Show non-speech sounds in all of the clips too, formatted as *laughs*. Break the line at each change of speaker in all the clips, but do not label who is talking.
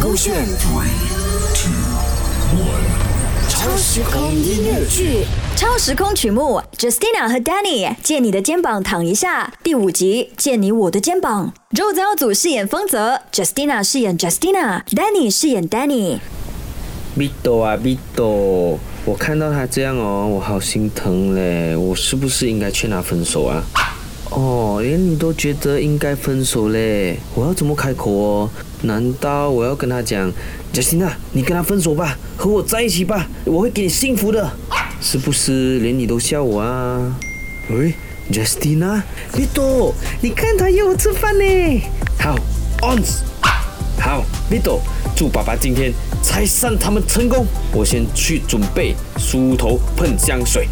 勾选 Three, Two, One，超时空音乐剧。
超时空曲目，Justina 和 Danny 借你的肩膀躺一下。第五集，借你我的肩膀。肉遭组饰演丰泽，Justina 饰演 Justina，Danny 饰演 Danny。
米朵啊，米朵，我看到他这样哦，我好心疼嘞。我是不是应该劝他分手啊？哦，连你都觉得应该分手嘞，我要怎么开口哦？难道我要跟他讲，Justina，你跟他分手吧，和我在一起吧，我会给你幸福的，是不是？连你都笑我啊？喂，Justina，米朵，你看他约我吃饭呢。好，ons，好，米朵，祝爸爸今天拆散他们成功。我先去准备梳头喷香水。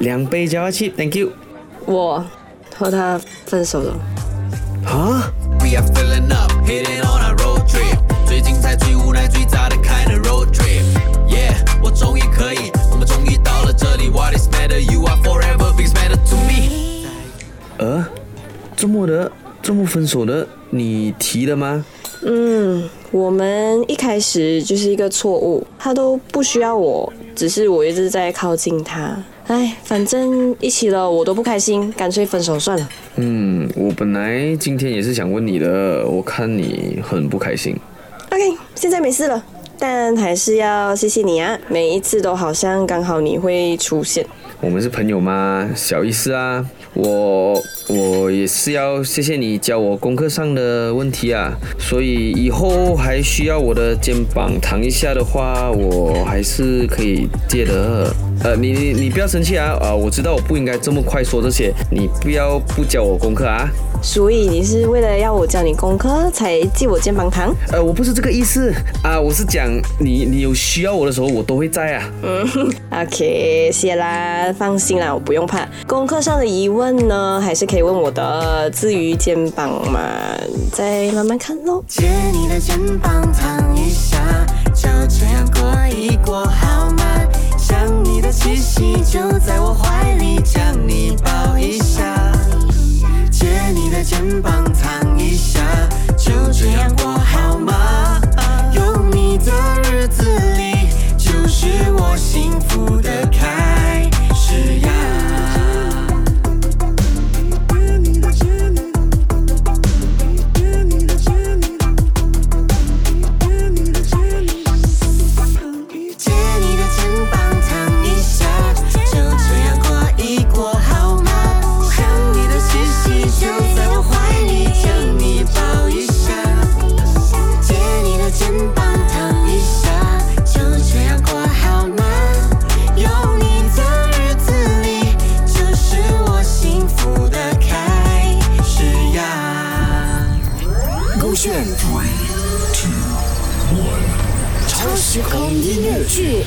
两杯加热器，Thank you。
我和他分手了。
啊
？We are filling up, hitting on a road trip，最精彩、最无奈、最炸的 kind of road trip。Yeah，我终于可以，我们终于到了这里。What is matter? You are forever, things matter to me。
呃，这么的，这么分手的，你提了吗？
嗯，我们一开始就是一个错误，他都不需要我，只是我一直在靠近他。哎，反正一起了我都不开心，干脆分手算了。
嗯，我本来今天也是想问你的，我看你很不开心。
OK，现在没事了，但还是要谢谢你啊，每一次都好像刚好你会出现。
我们是朋友吗，小意思啊。我我也是要谢谢你教我功课上的问题啊，所以以后还需要我的肩膀扛一下的话，我还是可以借的。呃，你你你不要生气啊！啊、我知道我不应该这么快说这些，你不要不教我功课啊。
所以你是为了要我教你功课才借我肩膀扛？
呃，我不是这个意思啊，我是讲你你有需要我的时候，我都会在啊。
嗯 *laughs* OK，谢啦，放心啦，我不用怕。功课上的疑问呢，还是可以问我的。至于肩膀嘛，再慢慢看喽。
借你的肩膀躺一下，
勾选 Three, Two, One，超时空音乐剧。